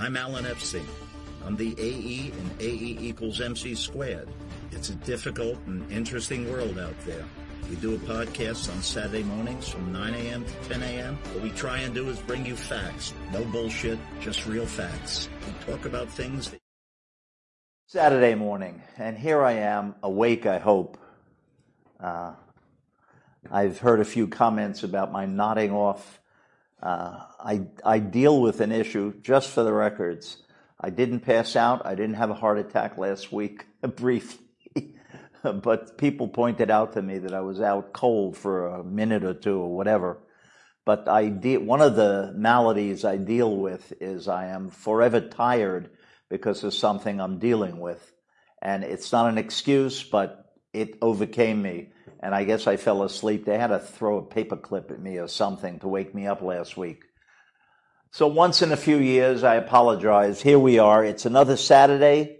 I'm Alan Epstein. I'm the AE and AE equals MC squared. It's a difficult and interesting world out there. We do a podcast on Saturday mornings from 9 a.m. to 10 a.m. What we try and do is bring you facts. No bullshit, just real facts. We talk about things. That- Saturday morning, and here I am, awake, I hope. Uh, I've heard a few comments about my nodding off. Uh, I, I deal with an issue, just for the records. I didn't pass out. I didn't have a heart attack last week, briefly. but people pointed out to me that I was out cold for a minute or two or whatever. But I de- one of the maladies I deal with is I am forever tired because of something I'm dealing with. And it's not an excuse, but it overcame me. And I guess I fell asleep. They had to throw a paper clip at me or something to wake me up last week. So once in a few years, I apologize. Here we are. It's another Saturday.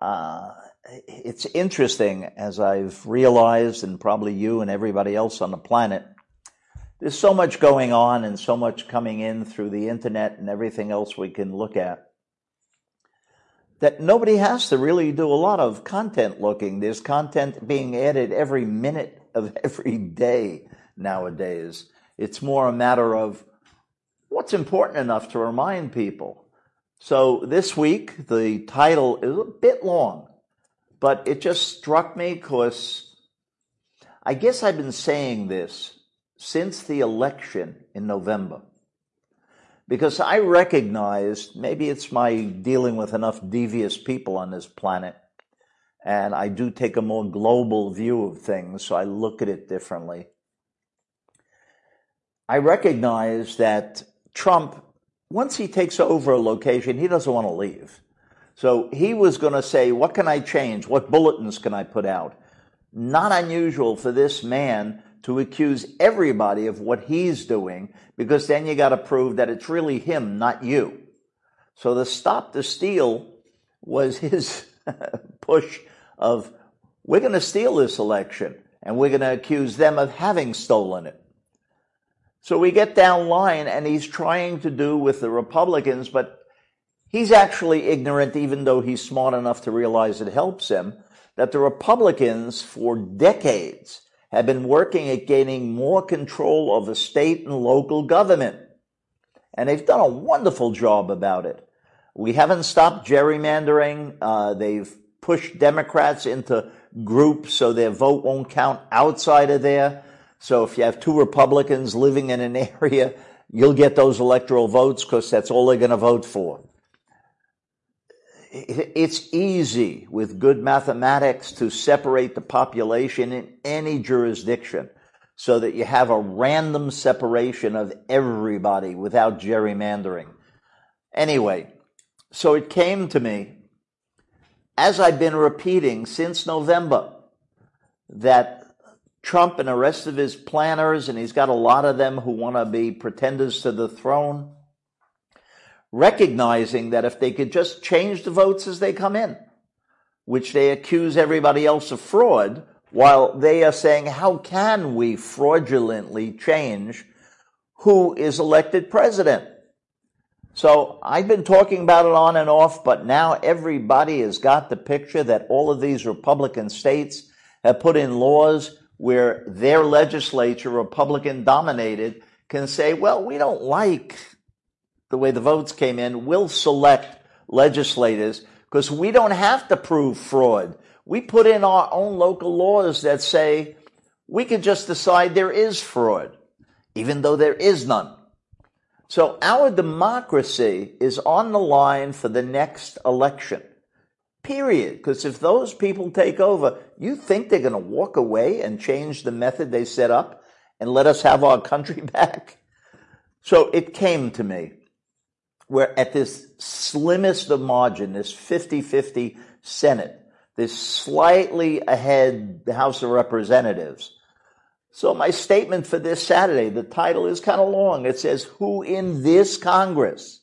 Uh, it's interesting as I've realized, and probably you and everybody else on the planet, there's so much going on and so much coming in through the internet and everything else we can look at that nobody has to really do a lot of content looking. There's content being added every minute of every day nowadays. It's more a matter of what's important enough to remind people. So this week, the title is a bit long, but it just struck me because I guess I've been saying this since the election in November because I recognized maybe it's my dealing with enough devious people on this planet, and I do take a more global view of things, so I look at it differently. I recognize that Trump, once he takes over a location, he doesn't want to leave. So he was going to say, What can I change? What bulletins can I put out? Not unusual for this man to accuse everybody of what he's doing because then you got to prove that it's really him, not you. So the stop the steal was his push of we're going to steal this election and we're going to accuse them of having stolen it. So we get down line and he's trying to do with the Republicans, but he's actually ignorant even though he's smart enough to realize it helps him that the Republicans for decades have been working at gaining more control of the state and local government. And they've done a wonderful job about it. We haven't stopped gerrymandering. Uh, they've pushed Democrats into groups so their vote won't count outside of there. So if you have two Republicans living in an area, you'll get those electoral votes because that's all they're going to vote for it's easy with good mathematics to separate the population in any jurisdiction so that you have a random separation of everybody without gerrymandering. Anyway, so it came to me, as I've been repeating since November, that Trump and the rest of his planners, and he's got a lot of them who want to be pretenders to the throne, recognizing that if they could just change the votes as they come in, which they accuse everybody else of fraud, while they are saying, how can we fraudulently change who is elected president? So I've been talking about it on and off, but now everybody has got the picture that all of these Republican states have put in laws where their legislature, Republican dominated, can say, well, we don't like the way the votes came in, will select legislators because we don't have to prove fraud. We put in our own local laws that say we can just decide there is fraud, even though there is none. So our democracy is on the line for the next election. Period. Because if those people take over, you think they're going to walk away and change the method they set up and let us have our country back? So it came to me we're at this slimmest of margin, this 50-50 Senate, this slightly ahead House of Representatives. So my statement for this Saturday, the title is kind of long. It says, who in this Congress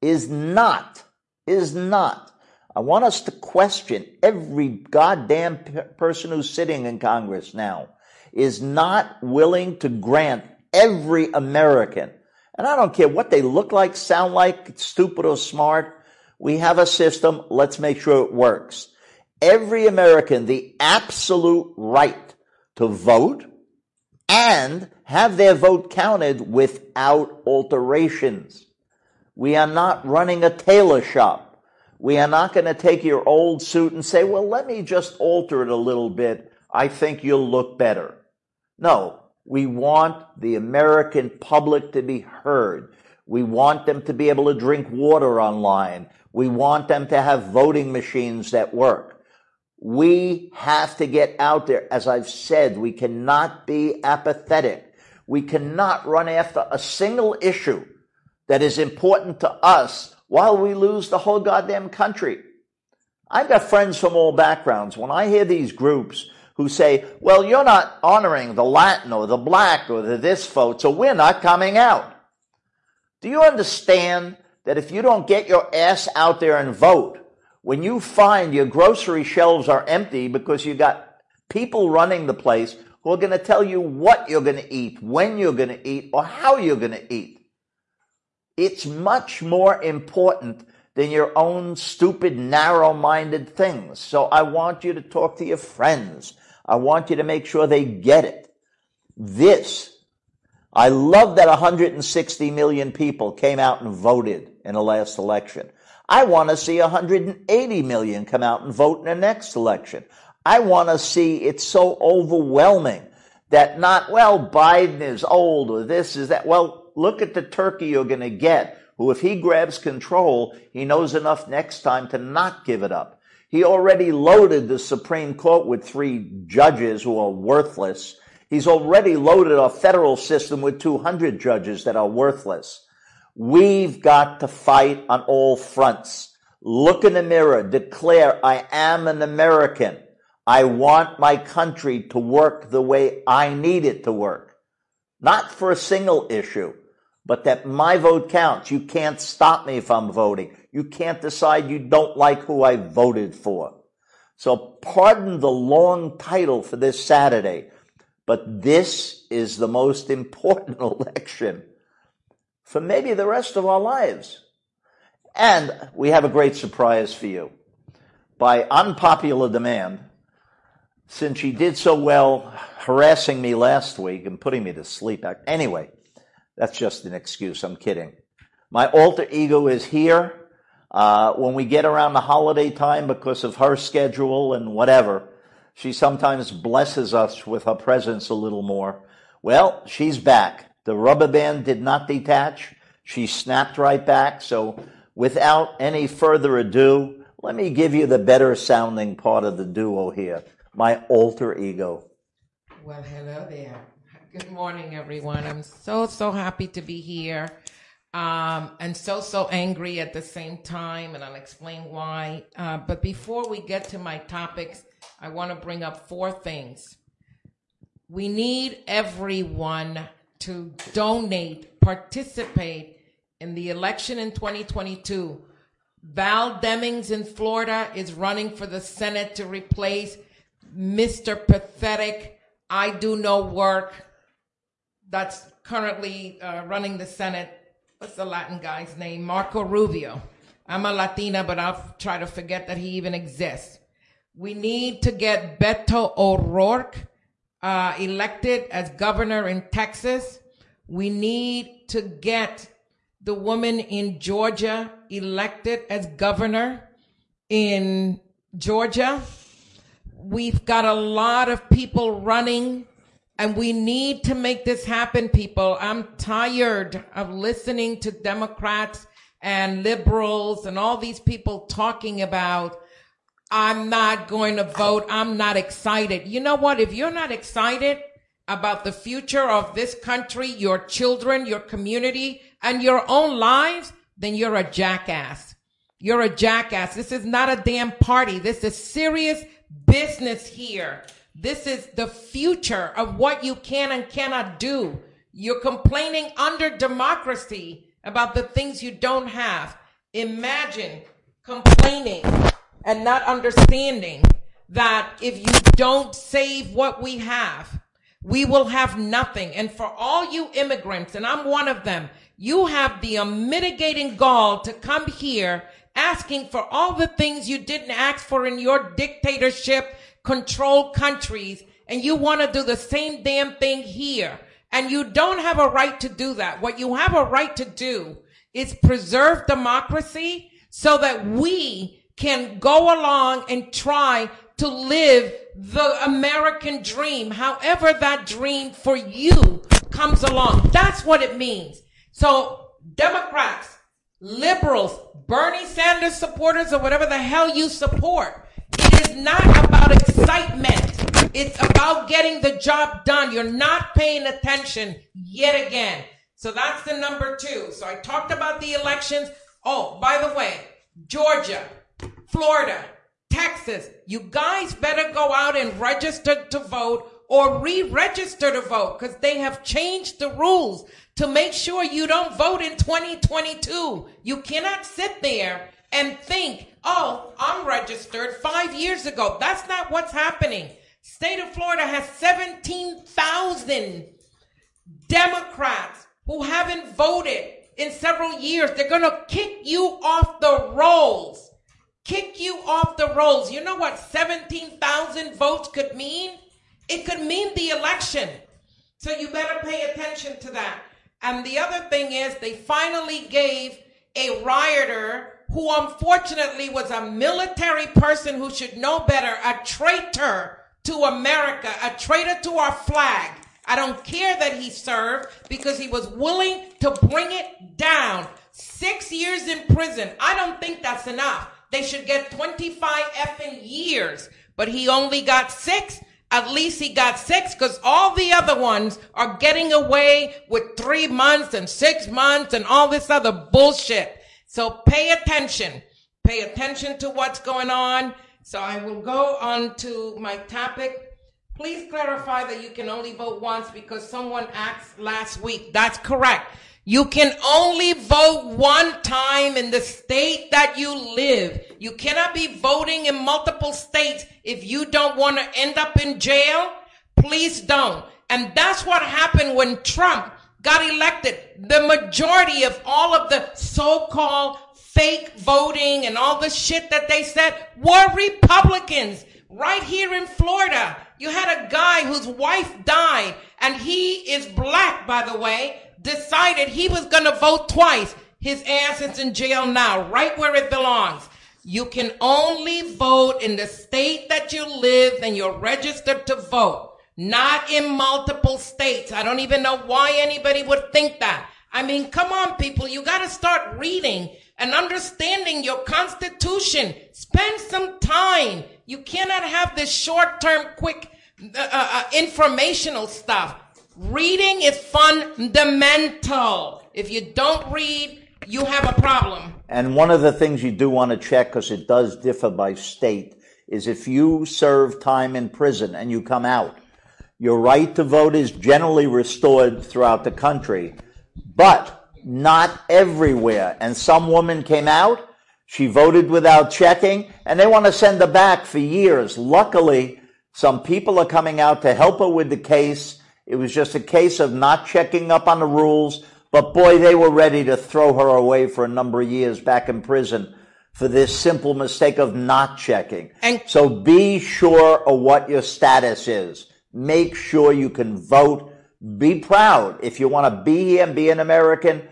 is not, is not. I want us to question every goddamn person who's sitting in Congress now is not willing to grant every American And I don't care what they look like, sound like, stupid or smart. We have a system. Let's make sure it works. Every American the absolute right to vote and have their vote counted without alterations. We are not running a tailor shop. We are not going to take your old suit and say, well, let me just alter it a little bit. I think you'll look better. No, we want the American public to be heard. We want them to be able to drink water online. We want them to have voting machines that work. We have to get out there. As I've said, we cannot be apathetic. We cannot run after a single issue that is important to us while we lose the whole goddamn country. I've got friends from all backgrounds. When I hear these groups who say, well, you're not honoring the Latin or the black or the this vote, so we're not coming out. Do you understand that if you don't get your ass out there and vote, when you find your grocery shelves are empty because you got people running the place who are going to tell you what you're going to eat, when you're going to eat, or how you're going to eat. It's much more important than your own stupid, narrow minded things. So I want you to talk to your friends. I want you to make sure they get it. This, I love that 160 million people came out and voted in the last election. I want to see 180 million come out and vote in the next election. I want to see it so overwhelming that not, well, Biden is old or this is that. Well, look at the turkey you're going to get, who if he grabs control, he knows enough next time to not give it up. He already loaded the Supreme Court with three judges who are worthless. He's already loaded our federal system with 200 judges that are worthless. We've got to fight on all fronts. Look in the mirror, declare, I am an American. I want my country to work the way I need it to work. Not for a single issue, but that my vote counts. You can't stop me if I'm voting. You can't decide you don't like who I voted for. So pardon the long title for this Saturday, but this is the most important election for maybe the rest of our lives. And we have a great surprise for you. By unpopular demand, since she did so well harassing me last week and putting me to sleep. Anyway, that's just an excuse. I'm kidding. My alter ego is here. Uh, when we get around the holiday time, because of her schedule and whatever, she sometimes blesses us with her presence a little more. Well, she's back. The rubber band did not detach. She snapped right back. So without any further ado, let me give you the better sounding part of the duo here. My alter ego. Well, hello there. Good morning, everyone. I'm so, so happy to be here. Um, and so, so angry at the same time, and I'll explain why. Uh, but before we get to my topics, I want to bring up four things. We need everyone to donate, participate in the election in 2022. Val Demings in Florida is running for the Senate to replace Mr. Pathetic, I do no work, that's currently uh, running the Senate. What's the Latin guy's name? Marco Rubio. I'm a Latina, but I'll try to forget that he even exists. We need to get Beto O'Rourke uh, elected as governor in Texas. We need to get the woman in Georgia elected as governor in Georgia. We've got a lot of people running and we need to make this happen, people. I'm tired of listening to Democrats and liberals and all these people talking about, I'm not going to vote. I'm not excited. You know what? If you're not excited about the future of this country, your children, your community, and your own lives, then you're a jackass. You're a jackass. This is not a damn party. This is serious business here. This is the future of what you can and cannot do. You're complaining under democracy about the things you don't have. Imagine complaining and not understanding that if you don't save what we have, we will have nothing. And for all you immigrants, and I'm one of them, you have the unmitigating gall to come here asking for all the things you didn't ask for in your dictatorship controlled countries and you want to do the same damn thing here. And you don't have a right to do that. What you have a right to do is preserve democracy so that we can go along and try to live the American dream, however that dream for you comes along. That's what it means. So Democrats, liberals, Bernie Sanders supporters, or whatever the hell you support, it is not about excitement. It's about getting the job done. You're not paying attention yet again. So that's the number two. So I talked about the elections. Oh, by the way, Georgia, Florida, Texas, you guys better go out and register to vote or re-register to vote because they have changed the rules to make sure you don't vote in 2022. You cannot sit there and think, oh, I'm registered five years ago. That's not what's happening. State of Florida has 17,000 Democrats who haven't voted in several years. They're going to kick you off the rolls. Kick you off the rolls. You know what 17,000 votes could mean? It could mean the election. So you better pay attention to that. And the other thing is they finally gave a rioter who unfortunately was a military person who should know better, a traitor to America, a traitor to our flag. I don't care that he served because he was willing to bring it down. Six years in prison. I don't think that's enough. They should get 25 effing years, but he only got six. At least he got six because all the other ones are getting away with three months and six months and all this other bullshit. So pay attention. Pay attention to what's going on. So I will go on to my topic. Please clarify that you can only vote once because someone asked last week. That's correct. You can only vote one time in the state that you live. You cannot be voting in multiple states if you don't want to end up in jail. Please don't. And that's what happened when Trump got elected. The majority of all of the so-called fake voting and all the shit that they said were Republicans. Right here in Florida, you had a guy whose wife died and he is black, by the way, decided he was going to vote twice. His ass is in jail now, right where it belongs. You can only vote in the state that you live and you're registered to vote, not in multiple states. I don't even know why anybody would think that. I mean, come on, people. You got to start reading and understanding your constitution. Spend some time. You cannot have this short term, quick, uh, uh, uh, informational stuff. Reading is fundamental. If you don't read, you have a problem. And one of the things you do want to check, because it does differ by state, is if you serve time in prison and you come out, your right to vote is generally restored throughout the country, but not everywhere. And some woman came out, she voted without checking, and they want to send her back for years. Luckily, some people are coming out to help her with the case. It was just a case of not checking up on the rules, but boy, they were ready to throw her away for a number of years back in prison for this simple mistake of not checking. And so be sure of what your status is. Make sure you can vote. Be proud. If you want to be here and be an American,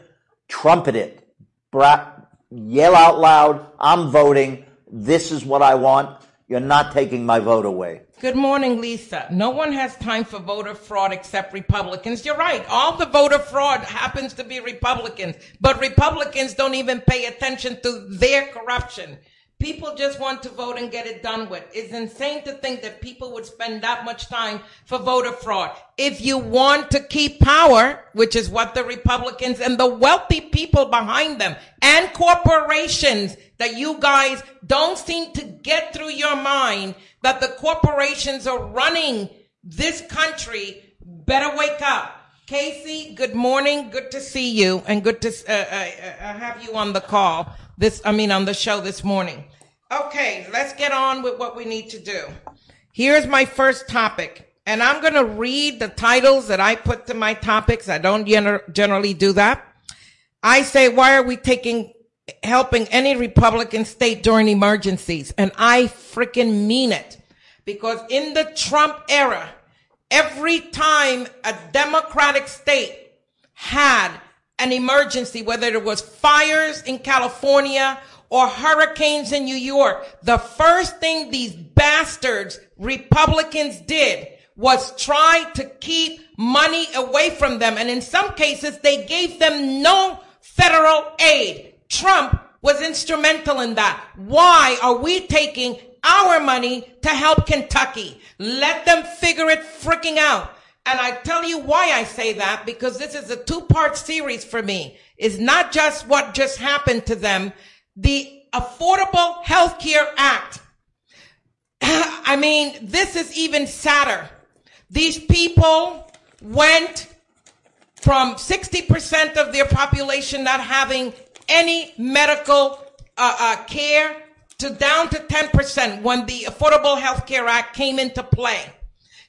trumpet it. Bra- yell out loud, I'm voting. This is what I want. You're not taking my vote away. Good morning, Lisa. No one has time for voter fraud except Republicans. You're right. All the voter fraud happens to be Republicans, but Republicans don't even pay attention to their corruption. People just want to vote and get it done with. It's insane to think that people would spend that much time for voter fraud. If you want to keep power, which is what the Republicans and the wealthy people behind them and corporations that you guys don't seem to get through your mind that the corporations are running this country better wake up. Casey, good morning. Good to see you and good to uh, uh, uh, have you on the call this, I mean, on the show this morning. Okay, let's get on with what we need to do. Here's my first topic. And I'm going to read the titles that I put to my topics. I don't gener- generally do that. I say, why are we taking, helping any Republican state during emergencies? And I freaking mean it. Because in the Trump era, every time a Democratic state had an emergency, whether it was fires in California or hurricanes in New York, the first thing these bastards Republicans did was try to keep money away from them. And in some cases, they gave them no federal aid. Trump was instrumental in that. Why are we taking our money to help Kentucky? Let them figure it freaking out. And I tell you why I say that because this is a two part series for me. It's not just what just happened to them. The Affordable Health Care Act. I mean, this is even sadder. These people went from 60% of their population not having any medical uh, uh, care to down to 10% when the Affordable Health Care Act came into play.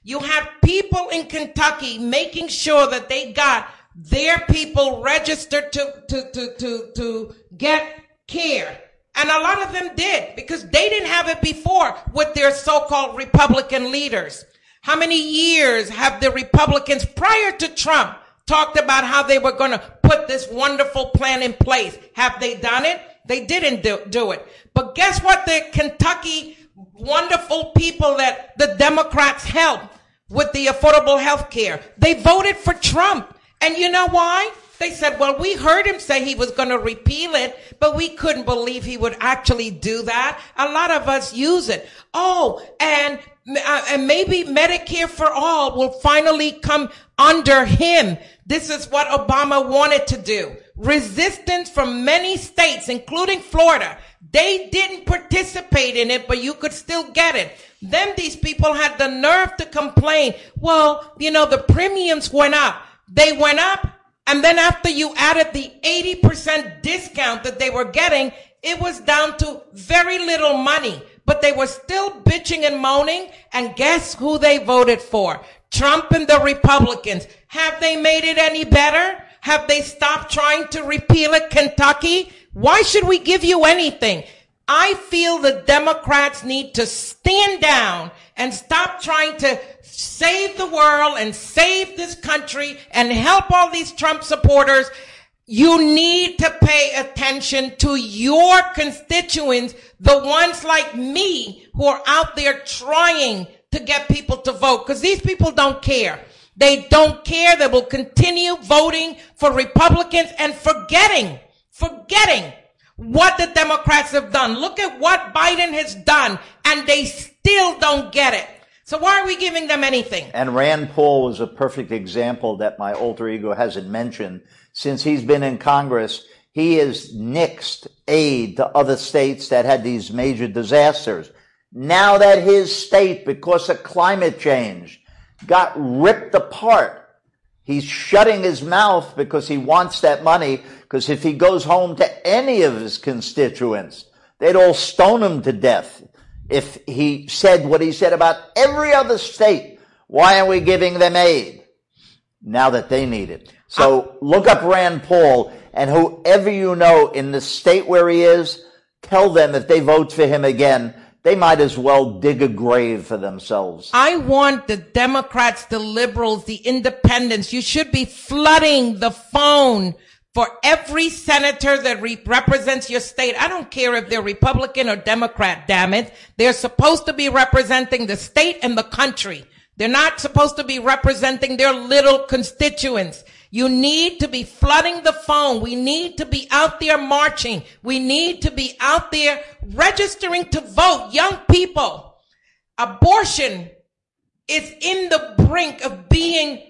You had people in Kentucky making sure that they got their people registered to, to, to, to, to get care. And a lot of them did because they didn't have it before with their so-called Republican leaders. How many years have the Republicans prior to Trump talked about how they were going to put this wonderful plan in place? Have they done it? They didn't do, do it. But guess what? The Kentucky wonderful people that the Democrats helped with the affordable health care. They voted for Trump. And you know why? They said, well, we heard him say he was going to repeal it, but we couldn't believe he would actually do that. A lot of us use it. Oh, and uh, and maybe Medicare for all will finally come under him. This is what Obama wanted to do. Resistance from many states, including Florida. They didn't participate in it, but you could still get it. Then these people had the nerve to complain. Well, you know, the premiums went up. They went up. And then after you added the 80% discount that they were getting, it was down to very little money but they were still bitching and moaning. And guess who they voted for? Trump and the Republicans. Have they made it any better? Have they stopped trying to repeal it, Kentucky? Why should we give you anything? I feel the Democrats need to stand down and stop trying to save the world and save this country and help all these Trump supporters you need to pay attention to your constituents, the ones like me who are out there trying to get people to vote because these people don't care. They don't care. They will continue voting for Republicans and forgetting, forgetting what the Democrats have done. Look at what Biden has done and they still don't get it. So why are we giving them anything? And Rand Paul was a perfect example that my alter ego hasn't mentioned since he's been in Congress, he has nixed aid to other states that had these major disasters. Now that his state, because of climate change, got ripped apart, he's shutting his mouth because he wants that money. Because if he goes home to any of his constituents, they'd all stone him to death if he said what he said about every other state. Why are we giving them aid? Now that they need it. So ah. look up Rand Paul and whoever you know in the state where he is, tell them if they vote for him again, they might as well dig a grave for themselves. I want the Democrats, the liberals, the independents. You should be flooding the phone for every senator that re- represents your state. I don't care if they're Republican or Democrat, damn it. They're supposed to be representing the state and the country. They're not supposed to be representing their little constituents. You need to be flooding the phone. We need to be out there marching. We need to be out there registering to vote. Young people, abortion is in the brink of being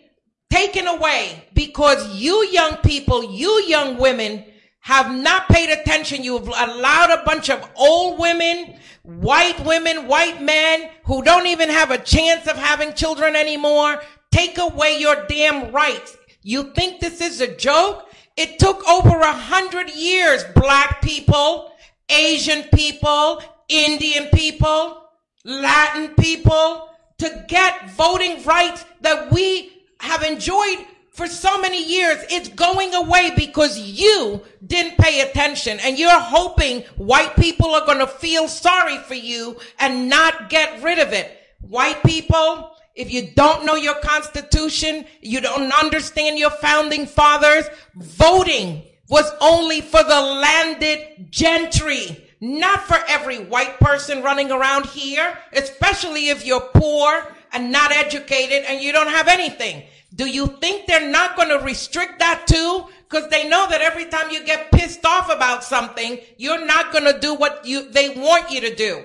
taken away because you young people, you young women have not paid attention. You've allowed a bunch of old women, white women, white men who don't even have a chance of having children anymore take away your damn rights. You think this is a joke? It took over a hundred years, black people, Asian people, Indian people, Latin people, to get voting rights that we have enjoyed for so many years. It's going away because you didn't pay attention and you're hoping white people are going to feel sorry for you and not get rid of it. White people, if you don't know your constitution, you don't understand your founding fathers, voting was only for the landed gentry not for every white person running around here, especially if you're poor and not educated and you don't have anything. Do you think they're not going to restrict that too? Because they know that every time you get pissed off about something, you're not going to do what you, they want you to do.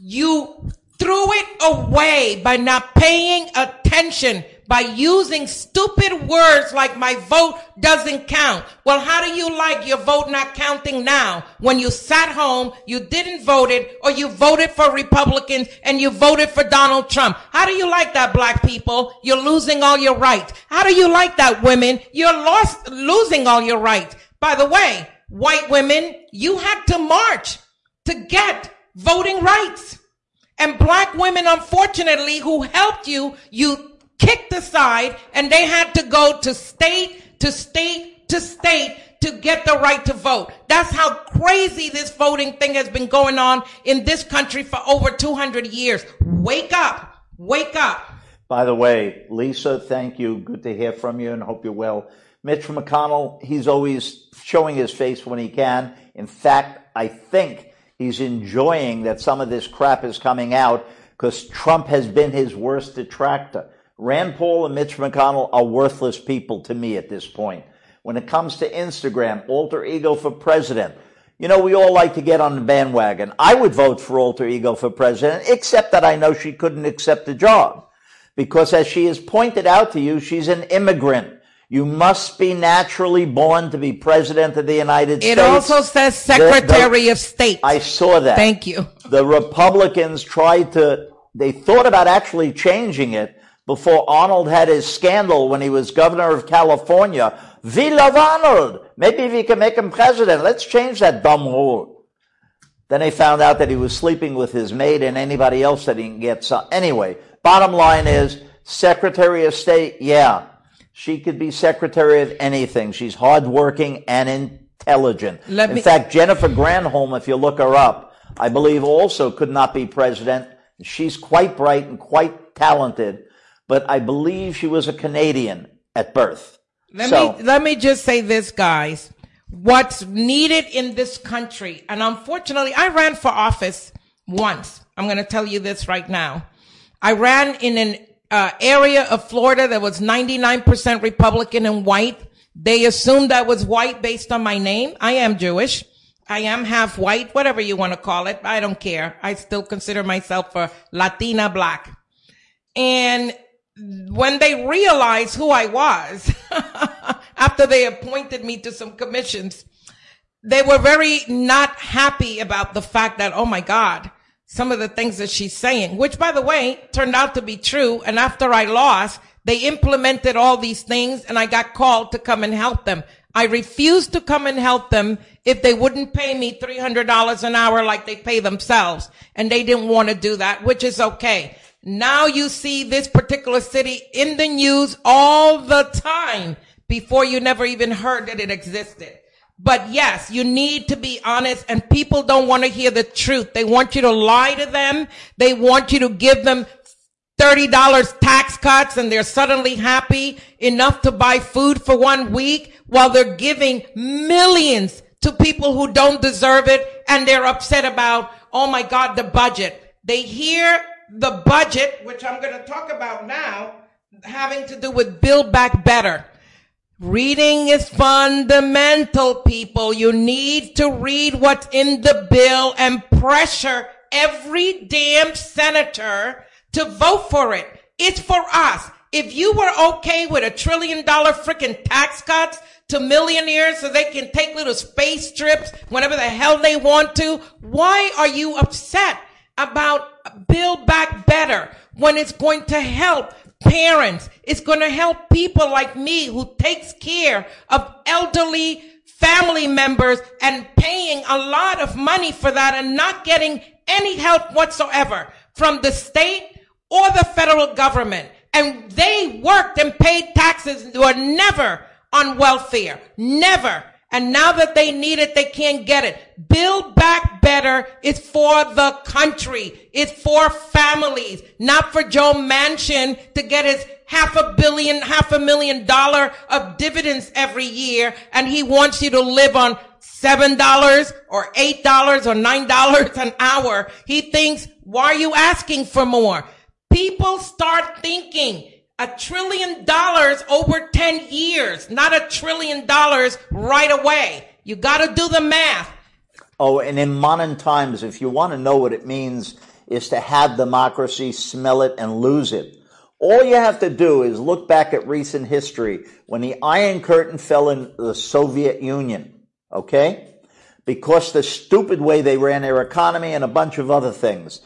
You threw it away by not paying attention by using stupid words like my vote doesn't count. Well, how do you like your vote not counting now when you sat home, you didn't vote it, or you voted for Republicans and you voted for Donald Trump? How do you like that, black people? You're losing all your rights. How do you like that, women? You're lost, losing all your rights. By the way, white women, you had to march to get voting rights. And black women, unfortunately, who helped you, you kicked aside and they had to go to state to state to state to get the right to vote. That's how crazy this voting thing has been going on in this country for over 200 years. Wake up. Wake up. By the way, Lisa, thank you. Good to hear from you and hope you're well. Mitch McConnell, he's always showing his face when he can. In fact, I think he's enjoying that some of this crap is coming out because Trump has been his worst detractor. Rand Paul and Mitch McConnell are worthless people to me at this point. When it comes to Instagram, alter ego for president, you know, we all like to get on the bandwagon. I would vote for alter ego for president, except that I know she couldn't accept the job. Because as she has pointed out to you, she's an immigrant. You must be naturally born to be president of the United it States. It also says Secretary the, the, of State. I saw that. Thank you. The Republicans tried to, they thought about actually changing it, before Arnold had his scandal when he was governor of California. We love Arnold. Maybe we can make him president. Let's change that dumb rule. Then they found out that he was sleeping with his maid and anybody else that he can get some. Anyway, bottom line is Secretary of State, yeah, she could be Secretary of anything. She's hardworking and intelligent. Let In me- fact, Jennifer Granholm, if you look her up, I believe also could not be president. She's quite bright and quite talented but I believe she was a Canadian at birth. Let so, me let me just say this, guys. What's needed in this country, and unfortunately, I ran for office once. I'm going to tell you this right now. I ran in an uh, area of Florida that was 99% Republican and white. They assumed I was white based on my name. I am Jewish. I am half white, whatever you want to call it. I don't care. I still consider myself a Latina black. And when they realized who I was, after they appointed me to some commissions, they were very not happy about the fact that, oh my God, some of the things that she's saying, which by the way, turned out to be true. And after I lost, they implemented all these things and I got called to come and help them. I refused to come and help them if they wouldn't pay me $300 an hour like they pay themselves. And they didn't want to do that, which is okay. Now you see this particular city in the news all the time before you never even heard that it existed. But yes, you need to be honest and people don't want to hear the truth. They want you to lie to them. They want you to give them $30 tax cuts and they're suddenly happy enough to buy food for one week while they're giving millions to people who don't deserve it and they're upset about, oh my God, the budget. They hear the budget, which I'm going to talk about now, having to do with build back better. Reading is fundamental, people. You need to read what's in the bill and pressure every damn senator to vote for it. It's for us. If you were okay with a trillion dollar freaking tax cuts to millionaires so they can take little space trips whenever the hell they want to, why are you upset about build back better when it's going to help parents. It's going to help people like me who takes care of elderly family members and paying a lot of money for that and not getting any help whatsoever from the state or the federal government. and they worked and paid taxes and were never on welfare. Never. And now that they need it, they can't get it. Build back better is for the country. It's for families, not for Joe Manchin to get his half a billion, half a million dollar of dividends every year. And he wants you to live on seven dollars or eight dollars or nine dollars an hour. He thinks, why are you asking for more? People start thinking a trillion dollars over 10 years, not a trillion dollars right away. You got to do the math. Oh, and in modern times, if you want to know what it means, is to have democracy, smell it, and lose it. All you have to do is look back at recent history when the Iron Curtain fell in the Soviet Union, okay? Because the stupid way they ran their economy and a bunch of other things.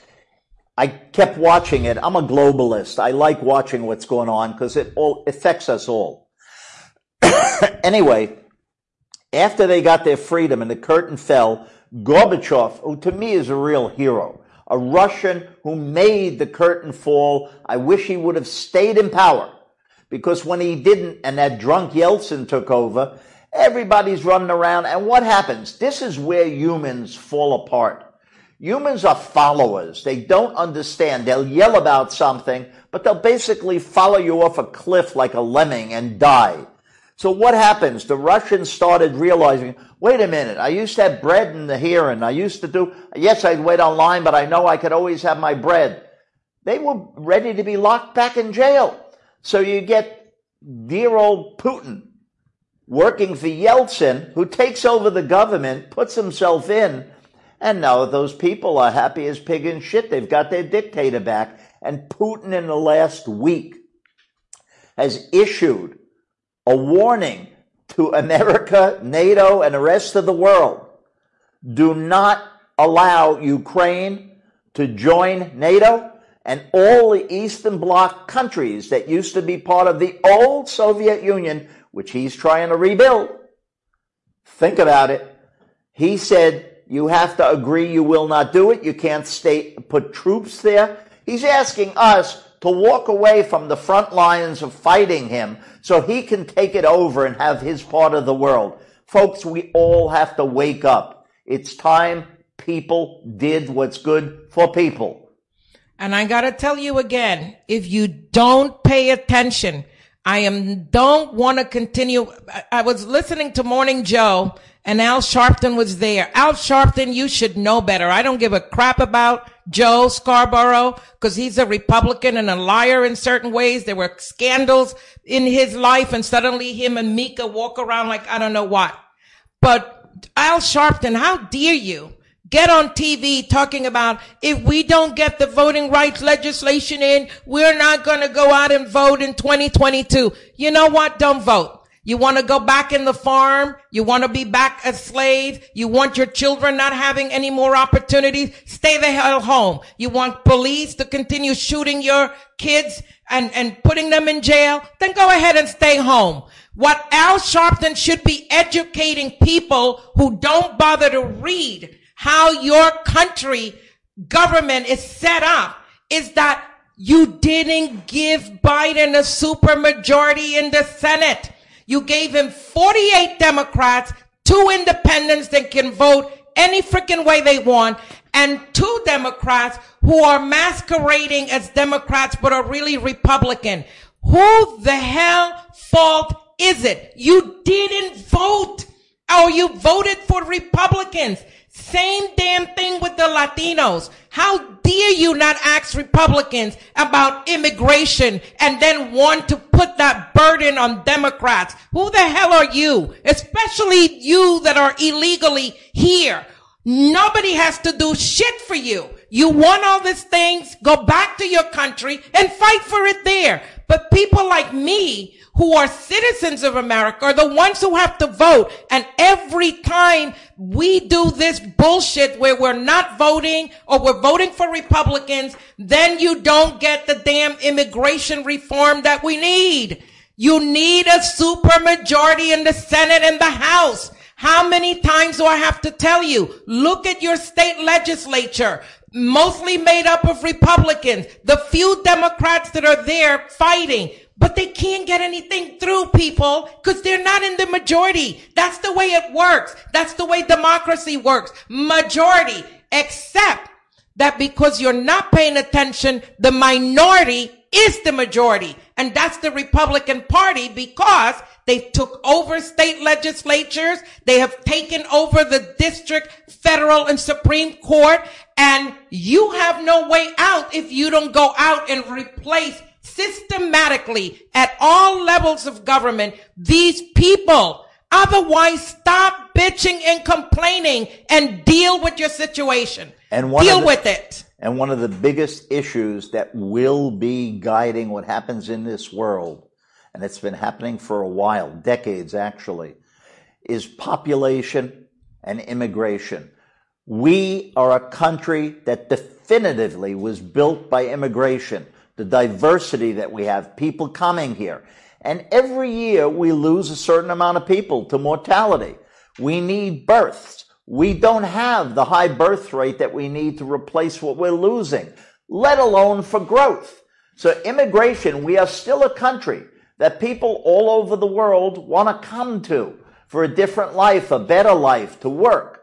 I kept watching it. I'm a globalist. I like watching what's going on because it all affects us all. anyway, after they got their freedom and the curtain fell, Gorbachev, who to me is a real hero, a Russian who made the curtain fall. I wish he would have stayed in power because when he didn't and that drunk Yeltsin took over, everybody's running around. And what happens? This is where humans fall apart. Humans are followers. They don't understand. They'll yell about something, but they'll basically follow you off a cliff like a lemming and die. So what happens? The Russians started realizing, wait a minute, I used to have bread in the here and I used to do, yes, I'd wait online, but I know I could always have my bread. They were ready to be locked back in jail. So you get dear old Putin working for Yeltsin, who takes over the government, puts himself in, and now those people are happy as pig in shit. They've got their dictator back. And Putin in the last week has issued a warning to America, NATO, and the rest of the world. Do not allow Ukraine to join NATO and all the Eastern Bloc countries that used to be part of the old Soviet Union, which he's trying to rebuild. Think about it. He said, you have to agree you will not do it. You can't stay, put troops there. He's asking us to walk away from the front lines of fighting him so he can take it over and have his part of the world. Folks, we all have to wake up. It's time people did what's good for people. And I gotta tell you again, if you don't pay attention, I am, don't want to continue. I was listening to Morning Joe and Al Sharpton was there. Al Sharpton, you should know better. I don't give a crap about Joe Scarborough because he's a Republican and a liar in certain ways. There were scandals in his life and suddenly him and Mika walk around like I don't know what. But Al Sharpton, how dare you get on TV talking about if we don't get the voting rights legislation in, we're not going to go out and vote in 2022. You know what? Don't vote. You want to go back in the farm? You want to be back a slave? You want your children not having any more opportunities? Stay the hell home. You want police to continue shooting your kids and, and putting them in jail? Then go ahead and stay home. What Al Sharpton should be educating people who don't bother to read how your country government is set up is that you didn't give Biden a supermajority in the Senate. You gave him 48 Democrats, two independents that can vote any freaking way they want, and two Democrats who are masquerading as Democrats but are really Republican. Who the hell fault is it? You didn't vote or you voted for Republicans. Same damn thing with the Latinos. How dare you not ask Republicans about immigration and then want to put that burden on Democrats? Who the hell are you? Especially you that are illegally here. Nobody has to do shit for you. You want all these things, go back to your country and fight for it there. But people like me who are citizens of America are the ones who have to vote. And every time we do this bullshit where we're not voting or we're voting for Republicans, then you don't get the damn immigration reform that we need. You need a super majority in the Senate and the House. How many times do I have to tell you? Look at your state legislature, mostly made up of Republicans, the few Democrats that are there fighting. But they can't get anything through people because they're not in the majority. That's the way it works. That's the way democracy works. Majority, except that because you're not paying attention, the minority is the majority. And that's the Republican Party because they took over state legislatures. They have taken over the district, federal, and Supreme Court. And you have no way out if you don't go out and replace systematically at all levels of government these people. Otherwise, stop bitching and complaining and deal with your situation. And deal the, with it. And one of the biggest issues that will be guiding what happens in this world, and it's been happening for a while, decades actually, is population and immigration. We are a country that definitively was built by immigration. The diversity that we have, people coming here. And every year we lose a certain amount of people to mortality. We need births. We don't have the high birth rate that we need to replace what we're losing, let alone for growth. So immigration, we are still a country that people all over the world want to come to for a different life, a better life, to work.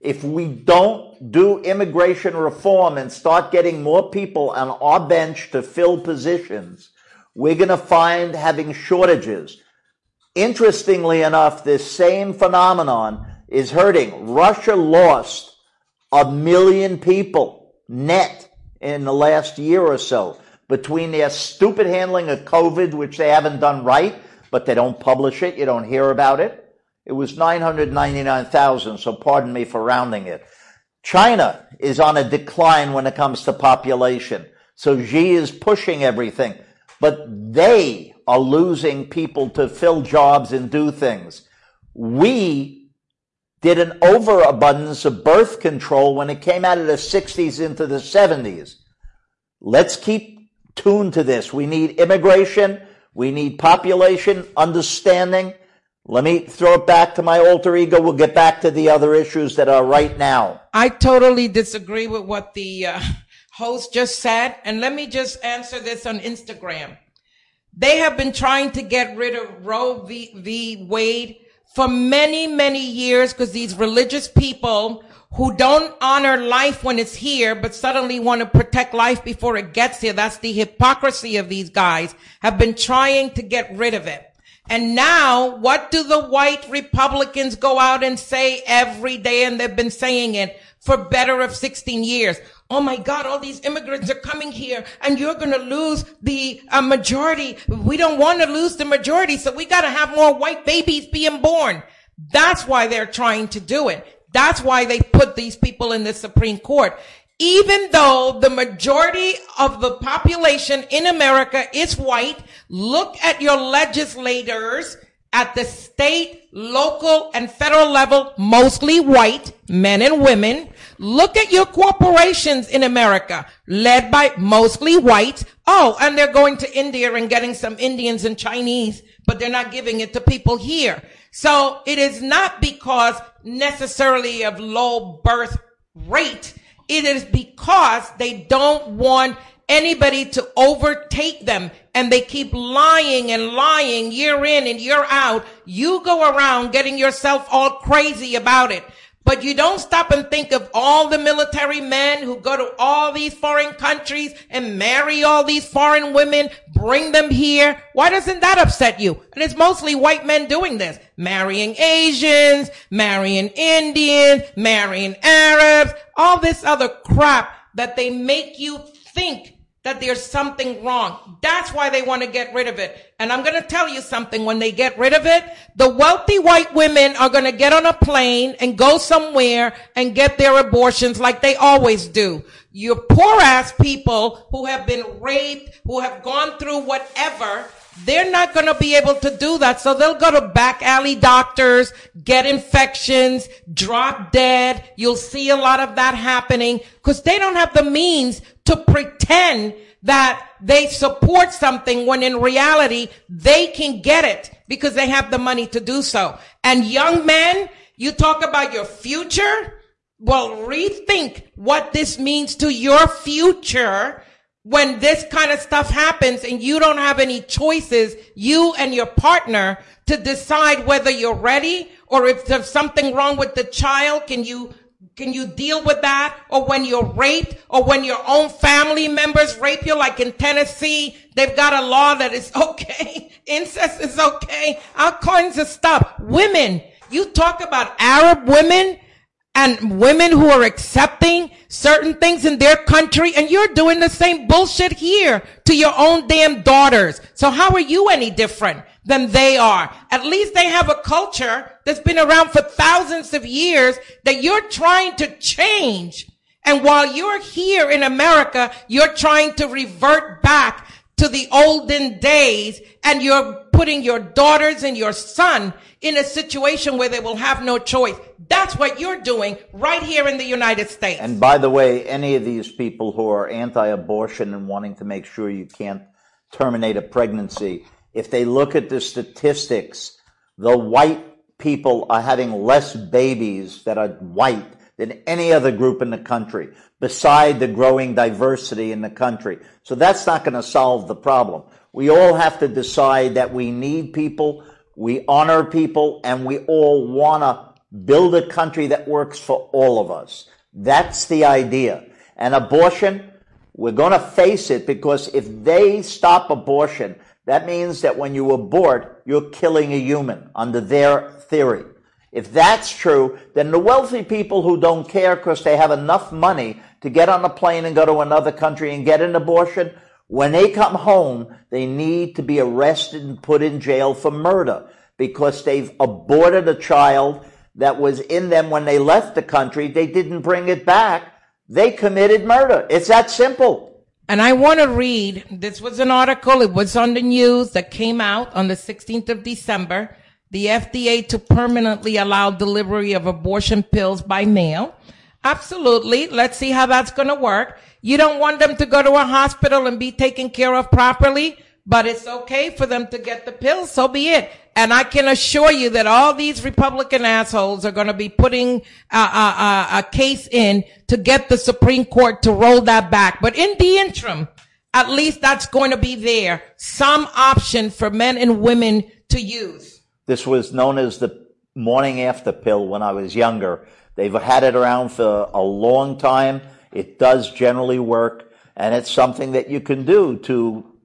If we don't do immigration reform and start getting more people on our bench to fill positions, we're going to find having shortages. Interestingly enough, this same phenomenon is hurting. Russia lost a million people net in the last year or so between their stupid handling of COVID, which they haven't done right, but they don't publish it. You don't hear about it. It was 999,000, so pardon me for rounding it. China is on a decline when it comes to population. So Xi is pushing everything, but they are losing people to fill jobs and do things. We did an overabundance of birth control when it came out of the 60s into the 70s. Let's keep tuned to this. We need immigration. We need population understanding. Let me throw it back to my alter ego. We'll get back to the other issues that are right now. I totally disagree with what the uh, host just said. And let me just answer this on Instagram. They have been trying to get rid of Roe v. v. Wade for many, many years because these religious people who don't honor life when it's here, but suddenly want to protect life before it gets here. That's the hypocrisy of these guys have been trying to get rid of it. And now what do the white Republicans go out and say every day? And they've been saying it for better of 16 years oh my God, all these immigrants are coming here and you're going to lose the uh, majority. We don't want to lose the majority. So we got to have more white babies being born. That's why they're trying to do it. That's why they put these people in the Supreme Court. Even though the majority of the population in America is white, look at your legislators at the state, local, and federal level, mostly white, men and women. Look at your corporations in America, led by mostly white. Oh, and they're going to India and getting some Indians and Chinese, but they're not giving it to people here. So it is not because necessarily of low birth rate. It is because they don't want anybody to overtake them and they keep lying and lying year in and year out. You go around getting yourself all crazy about it. But you don't stop and think of all the military men who go to all these foreign countries and marry all these foreign women, bring them here. Why doesn't that upset you? And it's mostly white men doing this. Marrying Asians, marrying Indians, marrying Arabs, all this other crap that they make you think that there's something wrong. That's why they want to get rid of it. And I'm going to tell you something. When they get rid of it, the wealthy white women are going to get on a plane and go somewhere and get their abortions like they always do. Your poor ass people who have been raped, who have gone through whatever, they're not going to be able to do that. So they'll go to back alley doctors, get infections, drop dead. You'll see a lot of that happening because they don't have the means to pretend that they support something when in reality they can get it because they have the money to do so. And young men, You talk about your future. Well, rethink what this means to your future when this kind of stuff happens and you don't have any choices, you and your partner to decide whether you're ready or if there's something wrong with the child, can you can you deal with that? Or when you're raped or when your own family members rape you, like in Tennessee, they've got a law that is okay. Incest is okay. All kinds of stuff. Women, you talk about Arab women and women who are accepting certain things in their country and you're doing the same bullshit here to your own damn daughters. So how are you any different than they are? At least they have a culture that's been around for thousands of years that you're trying to change. And while you're here in America, you're trying to revert back to the olden days and you're putting your daughters and your son in a situation where they will have no choice. That's what you're doing right here in the United States. And by the way, any of these people who are anti-abortion and wanting to make sure you can't terminate a pregnancy, if they look at the statistics, the white people are having less babies that are white than any other group in the country, beside the growing diversity in the country. So that's not going to solve the problem. We all have to decide that we need people, we honor people, and we all want to build a country that works for all of us. That's the idea. And abortion, we're going to face it because if they stop abortion, that means that when you abort, you're killing a human under their theory. If that's true, then the wealthy people who don't care because they have enough money to get on a plane and go to another country and get an abortion, when they come home, they need to be arrested and put in jail for murder because they've aborted a child that was in them when they left the country. They didn't bring it back. They committed murder. It's that simple. And I want to read, this was an article, it was on the news that came out on the 16th of December. The FDA to permanently allow delivery of abortion pills by mail. Absolutely. Let's see how that's going to work. You don't want them to go to a hospital and be taken care of properly but it's okay for them to get the pills. So be it. And I can assure you that all these Republican assholes are going to be putting a, a, a, case in to get the Supreme Court to roll that back. But in the interim, at least that's going to be there. Some option for men and women to use. This was known as the morning after pill when I was younger. They've had it around for a long time. It does generally work and it's something that you can do to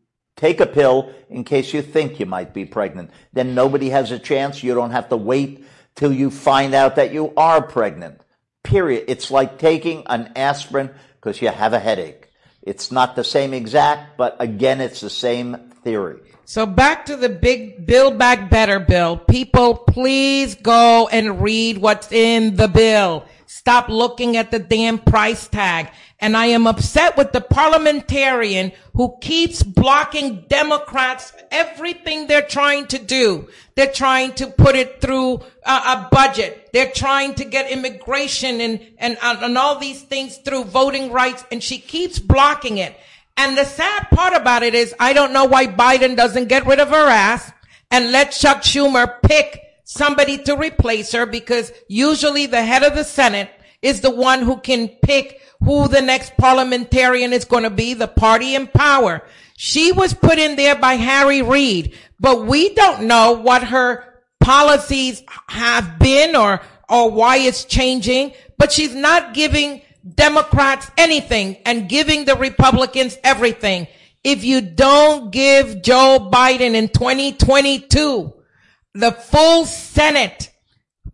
Take a pill in case you think you might be pregnant. Then nobody has a chance. You don't have to wait till you find out that you are pregnant. Period. It's like taking an aspirin because you have a headache. It's not the same exact, but again, it's the same theory. So back to the big Build Back Better bill. People, please go and read what's in the bill. Stop looking at the damn price tag. And I am upset with the parliamentarian who keeps blocking Democrats everything they're trying to do. They're trying to put it through a, a budget. They're trying to get immigration and, and, and all these things through voting rights. And she keeps blocking it. And the sad part about it is I don't know why Biden doesn't get rid of her ass and let Chuck Schumer pick somebody to replace her because usually the head of the Senate is the one who can pick who the next parliamentarian is going to be, the party in power. She was put in there by Harry Reid, but we don't know what her policies have been or, or why it's changing, but she's not giving Democrats anything and giving the Republicans everything. If you don't give Joe Biden in 2022 the full Senate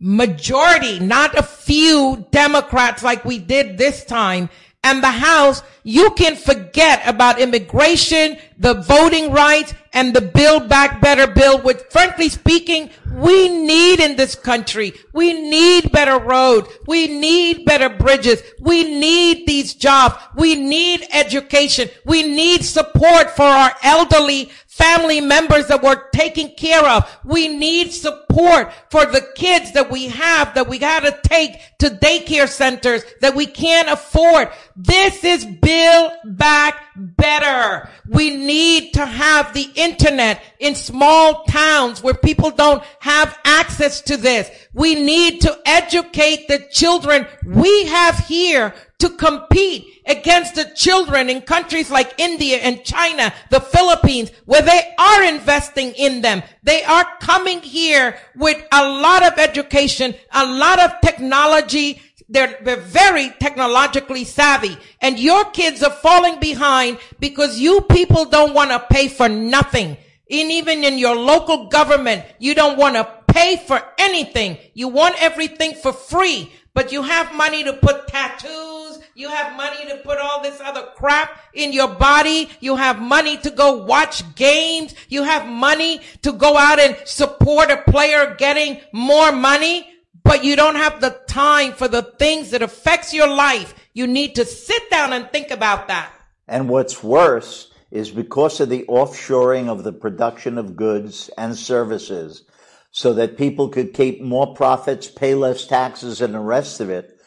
majority, not a few Democrats like we did this time, and the House, you can forget about immigration, the voting rights, and the Build Back Better bill, which frankly speaking, we need in this country. We need better roads. We need better bridges. We need these jobs. We need education. We need support for our elderly family members that we're taking care of. We need support for the kids that we have that we gotta take to daycare centers that we can't afford. This is build back better. We need to have the internet in small towns where people don't have access to this. We need to educate the children we have here to compete against the children in countries like India and China, the Philippines, where they are investing in them. They are coming here with a lot of education, a lot of technology. They're, they're very technologically savvy and your kids are falling behind because you people don't want to pay for nothing. And even in your local government, you don't want to pay for anything. You want everything for free, but you have money to put tattoos. You have money to put all this other crap in your body. You have money to go watch games. You have money to go out and support a player getting more money, but you don't have the time for the things that affects your life. You need to sit down and think about that. And what's worse is because of the offshoring of the production of goods and services so that people could keep more profits, pay less taxes and the rest of it.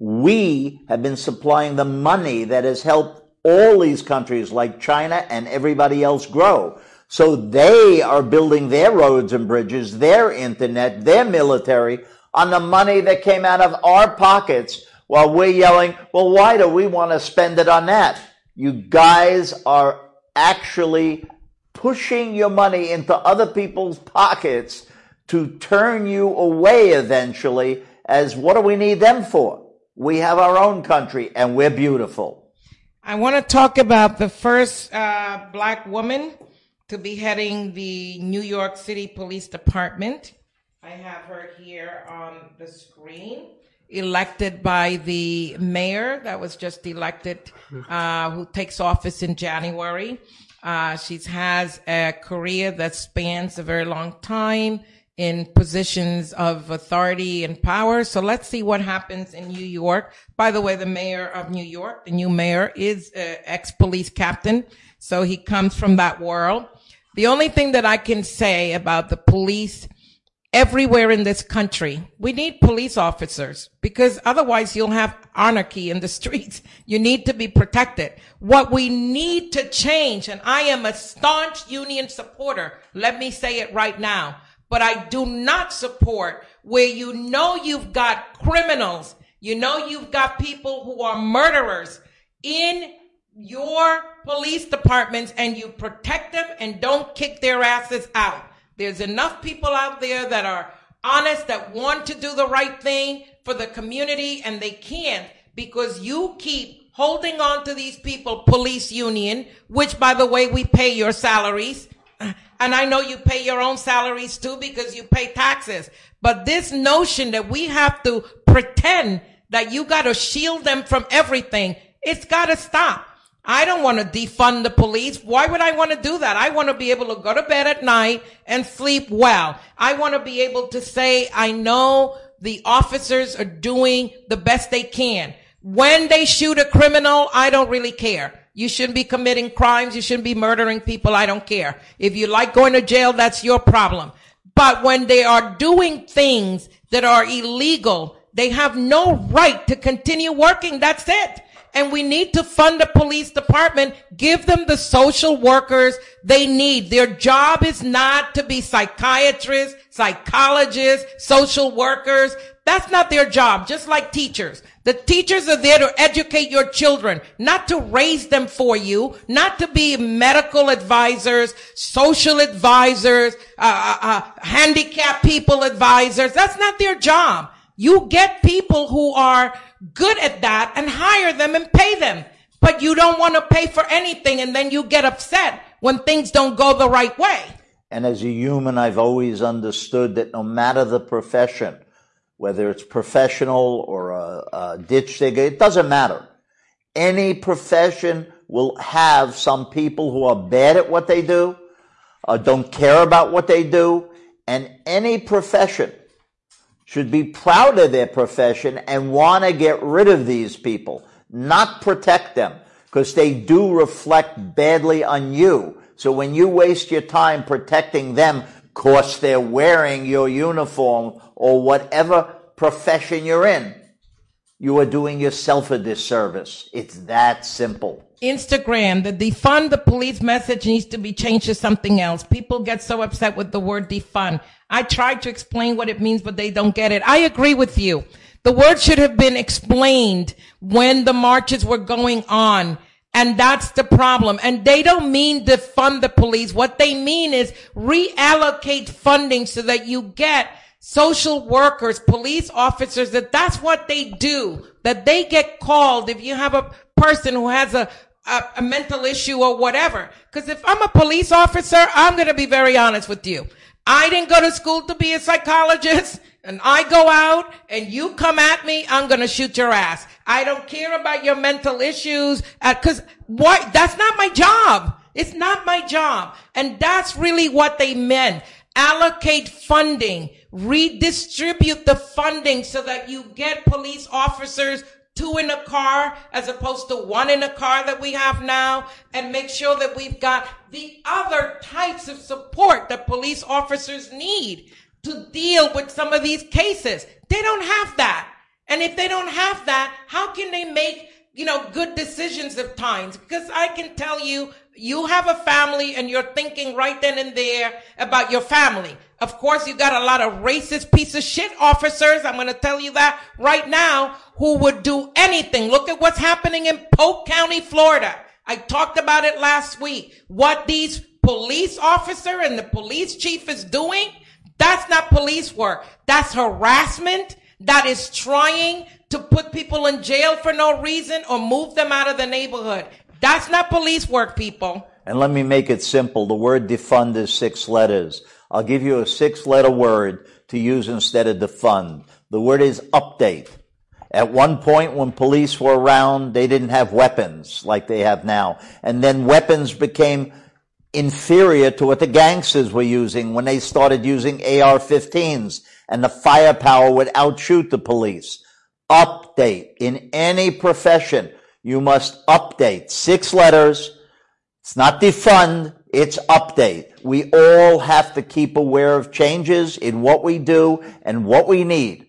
We have been supplying the money that has helped all these countries like China and everybody else grow. So they are building their roads and bridges, their internet, their military on the money that came out of our pockets while we're yelling, well, why do we want to spend it on that? You guys are actually pushing your money into other people's pockets to turn you away eventually as what do we need them for? We have our own country and we're beautiful. I want to talk about the first uh, black woman to be heading the New York City Police Department. I have her here on the screen, elected by the mayor that was just elected, uh, who takes office in January. Uh, she has a career that spans a very long time in positions of authority and power. So let's see what happens in New York. By the way, the mayor of New York, the new mayor is an ex-police captain. So he comes from that world. The only thing that I can say about the police everywhere in this country, we need police officers because otherwise you'll have anarchy in the streets. You need to be protected. What we need to change, and I am a staunch union supporter. Let me say it right now but I do not support where you know you've got criminals, you know you've got people who are murderers in your police departments and you protect them and don't kick their asses out. There's enough people out there that are honest, that want to do the right thing for the community and they can't because you keep holding on to these people, police union, which by the way, we pay your salaries and I know you pay your own salaries too because you pay taxes. But this notion that we have to pretend that you got to shield them from everything, it's got to stop. I don't want to defund the police. Why would I want to do that? I want to be able to go to bed at night and sleep well. I want to be able to say, I know the officers are doing the best they can. When they shoot a criminal, I don't really care. You shouldn't be committing crimes. You shouldn't be murdering people. I don't care. If you like going to jail, that's your problem. But when they are doing things that are illegal, they have no right to continue working. That's it. And we need to fund the police department, give them the social workers they need. Their job is not to be psychiatrists, psychologists, social workers. That's not their job, just like teachers. The teachers are there to educate your children, not to raise them for you, not to be medical advisors, social advisors, uh, uh, uh, handicapped people advisors. That's not their job. You get people who are good at that and hire them and pay them. But you don't want to pay for anything and then you get upset when things don't go the right way. And as a human, I've always understood that no matter the profession, whether it's professional or a, a ditch digger, it doesn't matter. Any profession will have some people who are bad at what they do, uh, don't care about what they do, and any profession should be proud of their profession and want to get rid of these people, not protect them, because they do reflect badly on you. So when you waste your time protecting them, cause they're wearing your uniform or whatever profession you're in, you are doing yourself a disservice. It's that simple. Instagram, the defund the police message needs to be changed to something else. People get so upset with the word defund. I tried to explain what it means, but they don't get it. I agree with you. The word should have been explained when the marches were going on. And that's the problem. And they don't mean defund the police. What they mean is reallocate funding so that you get social workers, police officers, that that's what they do, that they get called if you have a person who has a, a, a mental issue or whatever. Cause if I'm a police officer, I'm going to be very honest with you. I didn't go to school to be a psychologist and I go out and you come at me, I'm going to shoot your ass. I don't care about your mental issues uh, cause what, that's not my job. It's not my job. And that's really what they meant. Allocate funding redistribute the funding so that you get police officers two in a car as opposed to one in a car that we have now and make sure that we've got the other types of support that police officers need to deal with some of these cases. They don't have that. And if they don't have that, how can they make, you know, good decisions at times? Because I can tell you, you have a family and you're thinking right then and there about your family. Of course, you got a lot of racist piece of shit officers. I'm going to tell you that right now who would do anything. Look at what's happening in Polk County, Florida. I talked about it last week. What these police officer and the police chief is doing, that's not police work. That's harassment. That is trying to put people in jail for no reason or move them out of the neighborhood. That's not police work, people. And let me make it simple. The word defund is six letters. I'll give you a six letter word to use instead of defund. The word is update. At one point when police were around, they didn't have weapons like they have now. And then weapons became inferior to what the gangsters were using when they started using AR-15s and the firepower would outshoot the police. Update. In any profession, you must update. Six letters. It's not defund. It's update. We all have to keep aware of changes in what we do and what we need.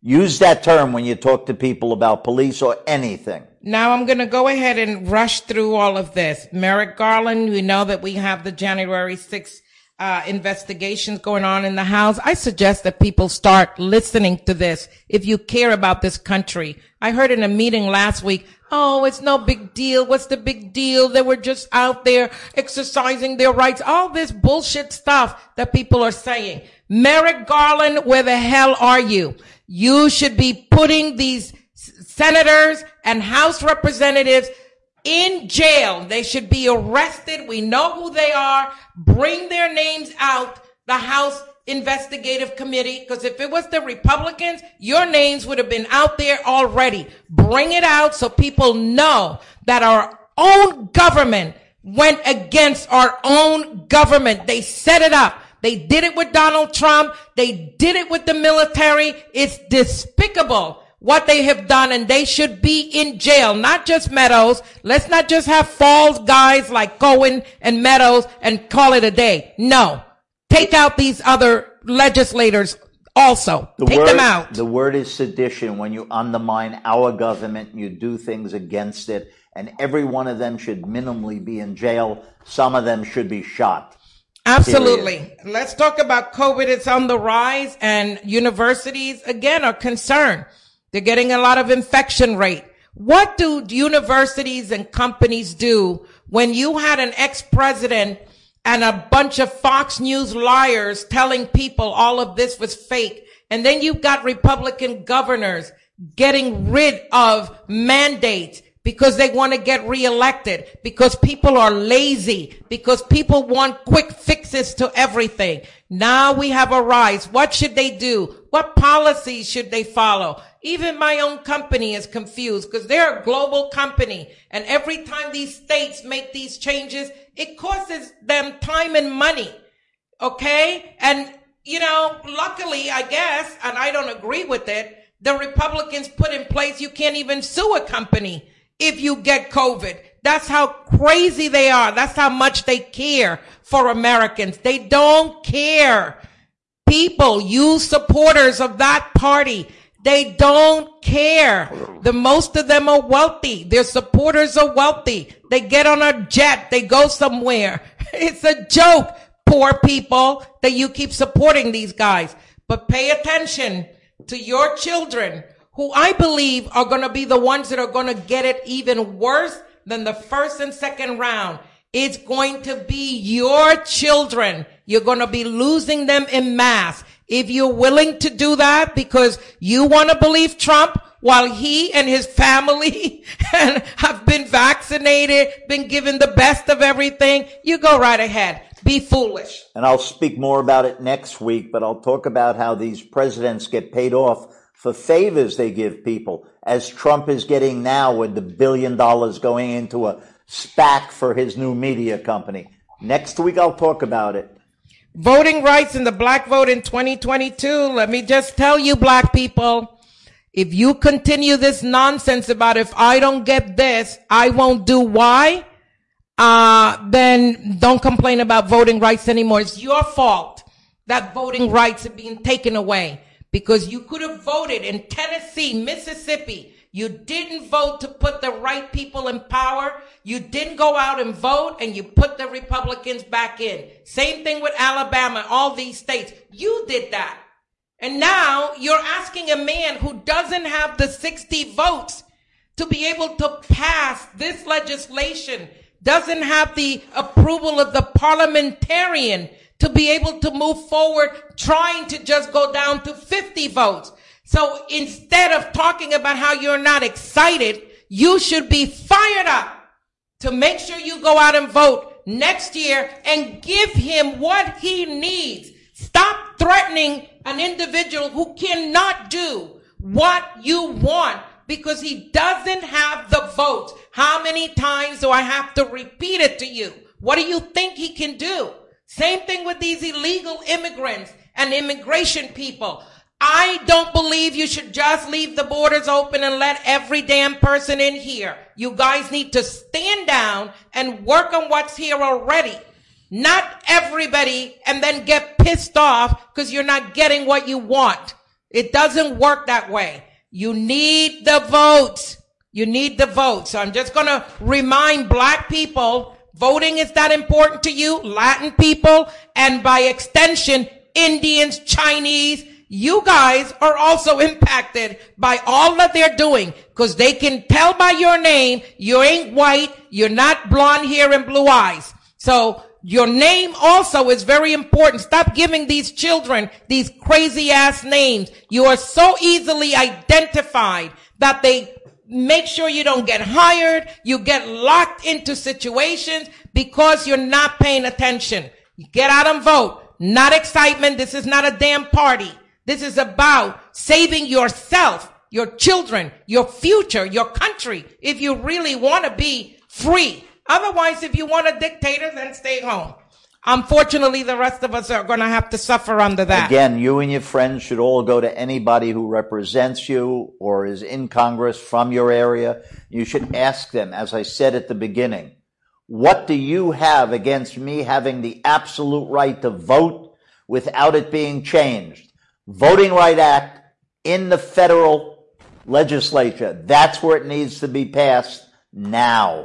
Use that term when you talk to people about police or anything. Now I'm going to go ahead and rush through all of this. Merrick Garland, we know that we have the January 6th uh, investigations going on in the House. I suggest that people start listening to this if you care about this country. I heard in a meeting last week, Oh, it's no big deal. What's the big deal? They were just out there exercising their rights. All this bullshit stuff that people are saying. Merrick Garland, where the hell are you? You should be putting these senators and House representatives in jail. They should be arrested. We know who they are. Bring their names out. The House investigative committee because if it was the Republicans, your names would have been out there already. Bring it out so people know that our own government went against our own government. They set it up. They did it with Donald Trump. They did it with the military. It's despicable what they have done and they should be in jail, not just Meadows. Let's not just have false guys like Cohen and Meadows and call it a day. No. Take out these other legislators also. The Take word, them out. The word is sedition. When you undermine our government, you do things against it, and every one of them should minimally be in jail. Some of them should be shot. Absolutely. Period. Let's talk about COVID. It's on the rise and universities again are concerned. They're getting a lot of infection rate. What do universities and companies do when you had an ex-president and a bunch of Fox News liars telling people all of this was fake. And then you've got Republican governors getting rid of mandates because they want to get reelected, because people are lazy, because people want quick fixes to everything. Now we have a rise. What should they do? What policies should they follow? Even my own company is confused because they're a global company. And every time these states make these changes, it costs them time and money. Okay. And, you know, luckily, I guess, and I don't agree with it, the Republicans put in place you can't even sue a company if you get COVID. That's how crazy they are. That's how much they care for Americans. They don't care. People, you supporters of that party, they don't care. The most of them are wealthy. Their supporters are wealthy. They get on a jet. They go somewhere. It's a joke, poor people, that you keep supporting these guys. But pay attention to your children who I believe are going to be the ones that are going to get it even worse than the first and second round. It's going to be your children. You're going to be losing them in mass. If you're willing to do that because you want to believe Trump while he and his family have been vaccinated, been given the best of everything, you go right ahead. Be foolish. And I'll speak more about it next week, but I'll talk about how these presidents get paid off for favors they give people, as Trump is getting now with the billion dollars going into a SPAC for his new media company. Next week, I'll talk about it. Voting rights in the black vote in 2022. Let me just tell you, black people, if you continue this nonsense about if I don't get this, I won't do why, uh, then don't complain about voting rights anymore. It's your fault that voting rights are being taken away because you could have voted in Tennessee, Mississippi. You didn't vote to put the right people in power. You didn't go out and vote and you put the Republicans back in. Same thing with Alabama, all these states. You did that. And now you're asking a man who doesn't have the 60 votes to be able to pass this legislation, doesn't have the approval of the parliamentarian to be able to move forward trying to just go down to 50 votes. So instead of talking about how you're not excited, you should be fired up to make sure you go out and vote next year and give him what he needs. Stop threatening an individual who cannot do what you want because he doesn't have the votes. How many times do I have to repeat it to you? What do you think he can do? Same thing with these illegal immigrants and immigration people. I don't believe you should just leave the borders open and let every damn person in here. You guys need to stand down and work on what's here already. Not everybody and then get pissed off because you're not getting what you want. It doesn't work that way. You need the votes. You need the votes. So I'm just going to remind black people Voting is that important to you, Latin people, and by extension, Indians, Chinese. You guys are also impacted by all that they're doing because they can tell by your name you ain't white, you're not blonde hair and blue eyes. So your name also is very important. Stop giving these children these crazy ass names. You are so easily identified that they make sure you don't get hired. You get locked into situations because you're not paying attention. Get out and vote. Not excitement. This is not a damn party. This is about saving yourself, your children, your future, your country, if you really want to be free. Otherwise, if you want a dictator, then stay home. Unfortunately, the rest of us are going to have to suffer under that. Again, you and your friends should all go to anybody who represents you or is in Congress from your area. You should ask them, as I said at the beginning, what do you have against me having the absolute right to vote without it being changed? Voting Right Act in the federal legislature. That's where it needs to be passed now.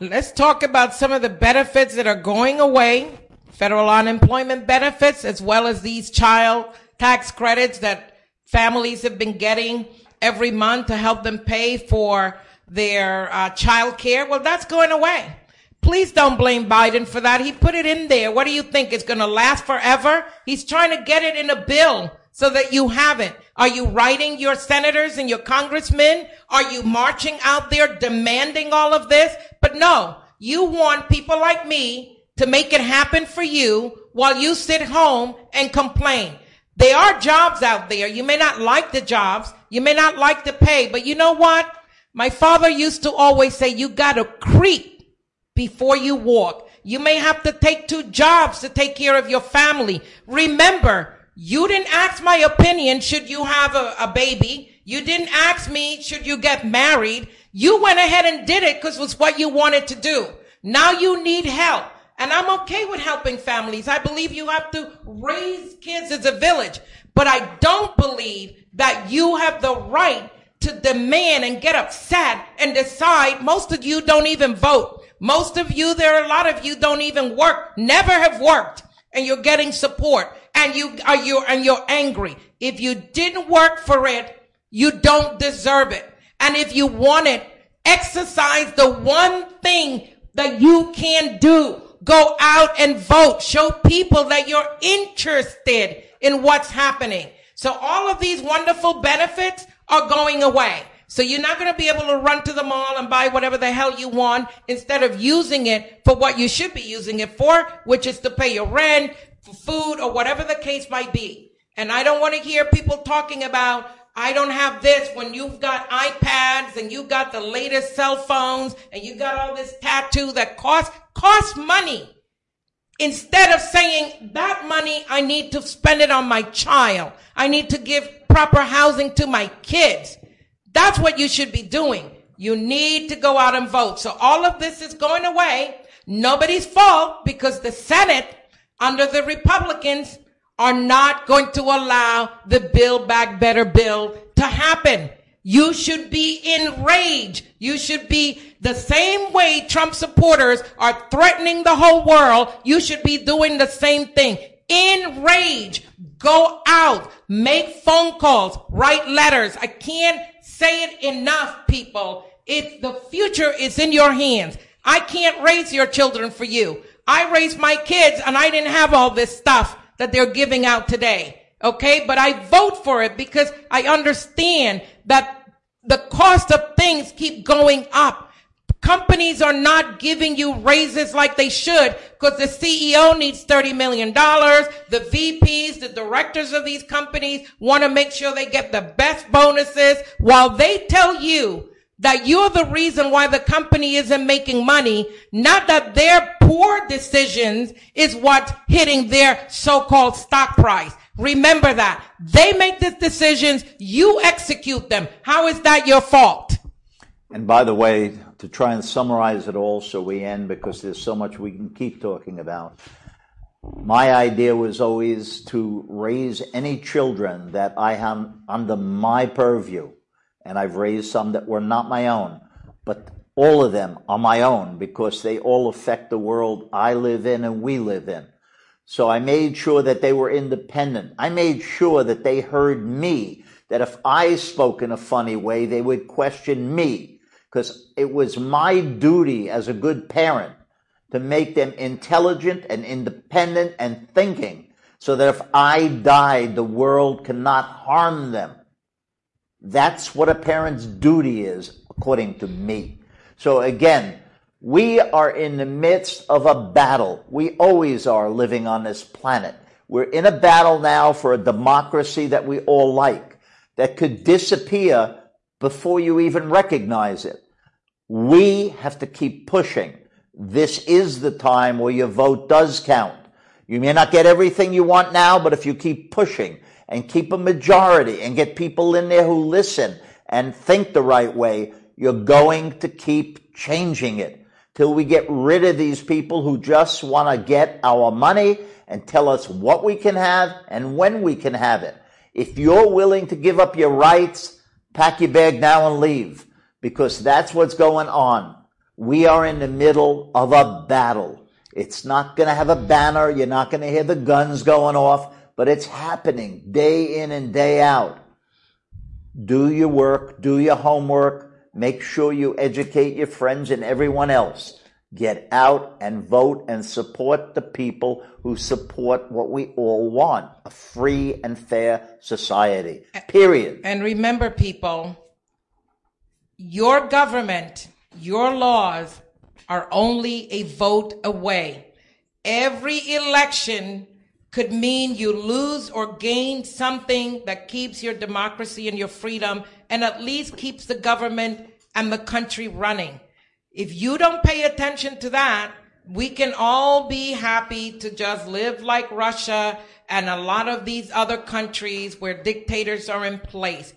Let's talk about some of the benefits that are going away. Federal unemployment benefits, as well as these child tax credits that families have been getting every month to help them pay for their uh, child care. Well, that's going away. Please don't blame Biden for that. He put it in there. What do you think? It's going to last forever? He's trying to get it in a bill so that you have it. Are you writing your senators and your congressmen? Are you marching out there demanding all of this? But no, you want people like me to make it happen for you while you sit home and complain. There are jobs out there. You may not like the jobs. You may not like the pay, but you know what? My father used to always say, you gotta creep before you walk. You may have to take two jobs to take care of your family. Remember, you didn't ask my opinion should you have a, a baby. You didn't ask me, should you get married? You went ahead and did it because it was what you wanted to do. Now you need help. And I'm okay with helping families. I believe you have to raise kids as a village, but I don't believe that you have the right to demand and get upset and decide. Most of you don't even vote. Most of you, there are a lot of you don't even work, never have worked, and you're getting support and you are you and you're angry. If you didn't work for it, you don't deserve it. And if you want it, exercise the one thing that you can do. Go out and vote. Show people that you're interested in what's happening. So all of these wonderful benefits are going away. So you're not going to be able to run to the mall and buy whatever the hell you want instead of using it for what you should be using it for, which is to pay your rent, food, or whatever the case might be. And I don't want to hear people talking about, I don't have this when you've got iPads and you've got the latest cell phones and you got all this tattoo that costs, costs money. Instead of saying that money, I need to spend it on my child. I need to give proper housing to my kids. That's what you should be doing. You need to go out and vote. So all of this is going away. Nobody's fault because the Senate under the Republicans are not going to allow the Build Back Better bill to happen. You should be enraged. You should be the same way Trump supporters are threatening the whole world. You should be doing the same thing. Enrage. Go out. Make phone calls. Write letters. I can't say it enough, people. It's the future is in your hands. I can't raise your children for you. I raised my kids and I didn't have all this stuff that they're giving out today. Okay. But I vote for it because I understand that the cost of things keep going up. Companies are not giving you raises like they should because the CEO needs $30 million. The VPs, the directors of these companies want to make sure they get the best bonuses while they tell you that you're the reason why the company isn't making money, not that their poor decisions is what's hitting their so-called stock price. Remember that. They make these decisions, you execute them. How is that your fault? And by the way, to try and summarize it all so we end, because there's so much we can keep talking about. My idea was always to raise any children that I have under my purview and I've raised some that were not my own, but all of them are my own because they all affect the world I live in and we live in. So I made sure that they were independent. I made sure that they heard me, that if I spoke in a funny way, they would question me because it was my duty as a good parent to make them intelligent and independent and thinking so that if I died, the world cannot harm them. That's what a parent's duty is, according to me. So again, we are in the midst of a battle. We always are living on this planet. We're in a battle now for a democracy that we all like, that could disappear before you even recognize it. We have to keep pushing. This is the time where your vote does count. You may not get everything you want now, but if you keep pushing, and keep a majority and get people in there who listen and think the right way, you're going to keep changing it till we get rid of these people who just want to get our money and tell us what we can have and when we can have it. If you're willing to give up your rights, pack your bag now and leave because that's what's going on. We are in the middle of a battle. It's not going to have a banner. You're not going to hear the guns going off but it's happening day in and day out. Do your work, do your homework, make sure you educate your friends and everyone else. Get out and vote and support the people who support what we all want a free and fair society. Period. And remember, people, your government, your laws are only a vote away. Every election could mean you lose or gain something that keeps your democracy and your freedom and at least keeps the government and the country running. If you don't pay attention to that, we can all be happy to just live like Russia and a lot of these other countries where dictators are in place.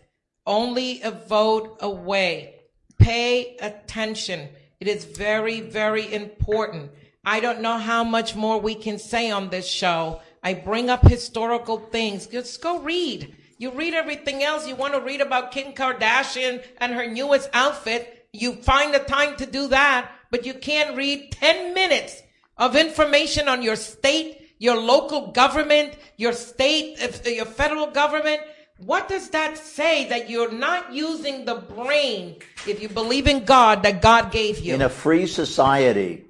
only a vote away. Pay attention. It is very, very important. I don't know how much more we can say on this show. I bring up historical things. Just go read. You read everything else. You want to read about Kim Kardashian and her newest outfit. You find the time to do that, but you can't read 10 minutes of information on your state, your local government, your state, your federal government. What does that say that you're not using the brain if you believe in God that God gave you? In a free society,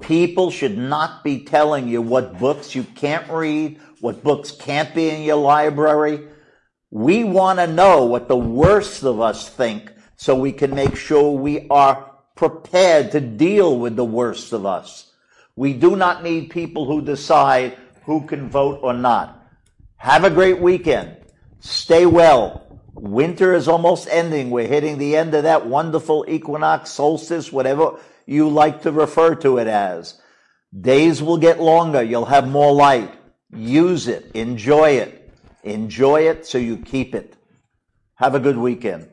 people should not be telling you what books you can't read, what books can't be in your library. We want to know what the worst of us think so we can make sure we are prepared to deal with the worst of us. We do not need people who decide who can vote or not. Have a great weekend. Stay well. Winter is almost ending. We're hitting the end of that wonderful equinox, solstice, whatever you like to refer to it as. Days will get longer. You'll have more light. Use it. Enjoy it. Enjoy it so you keep it. Have a good weekend.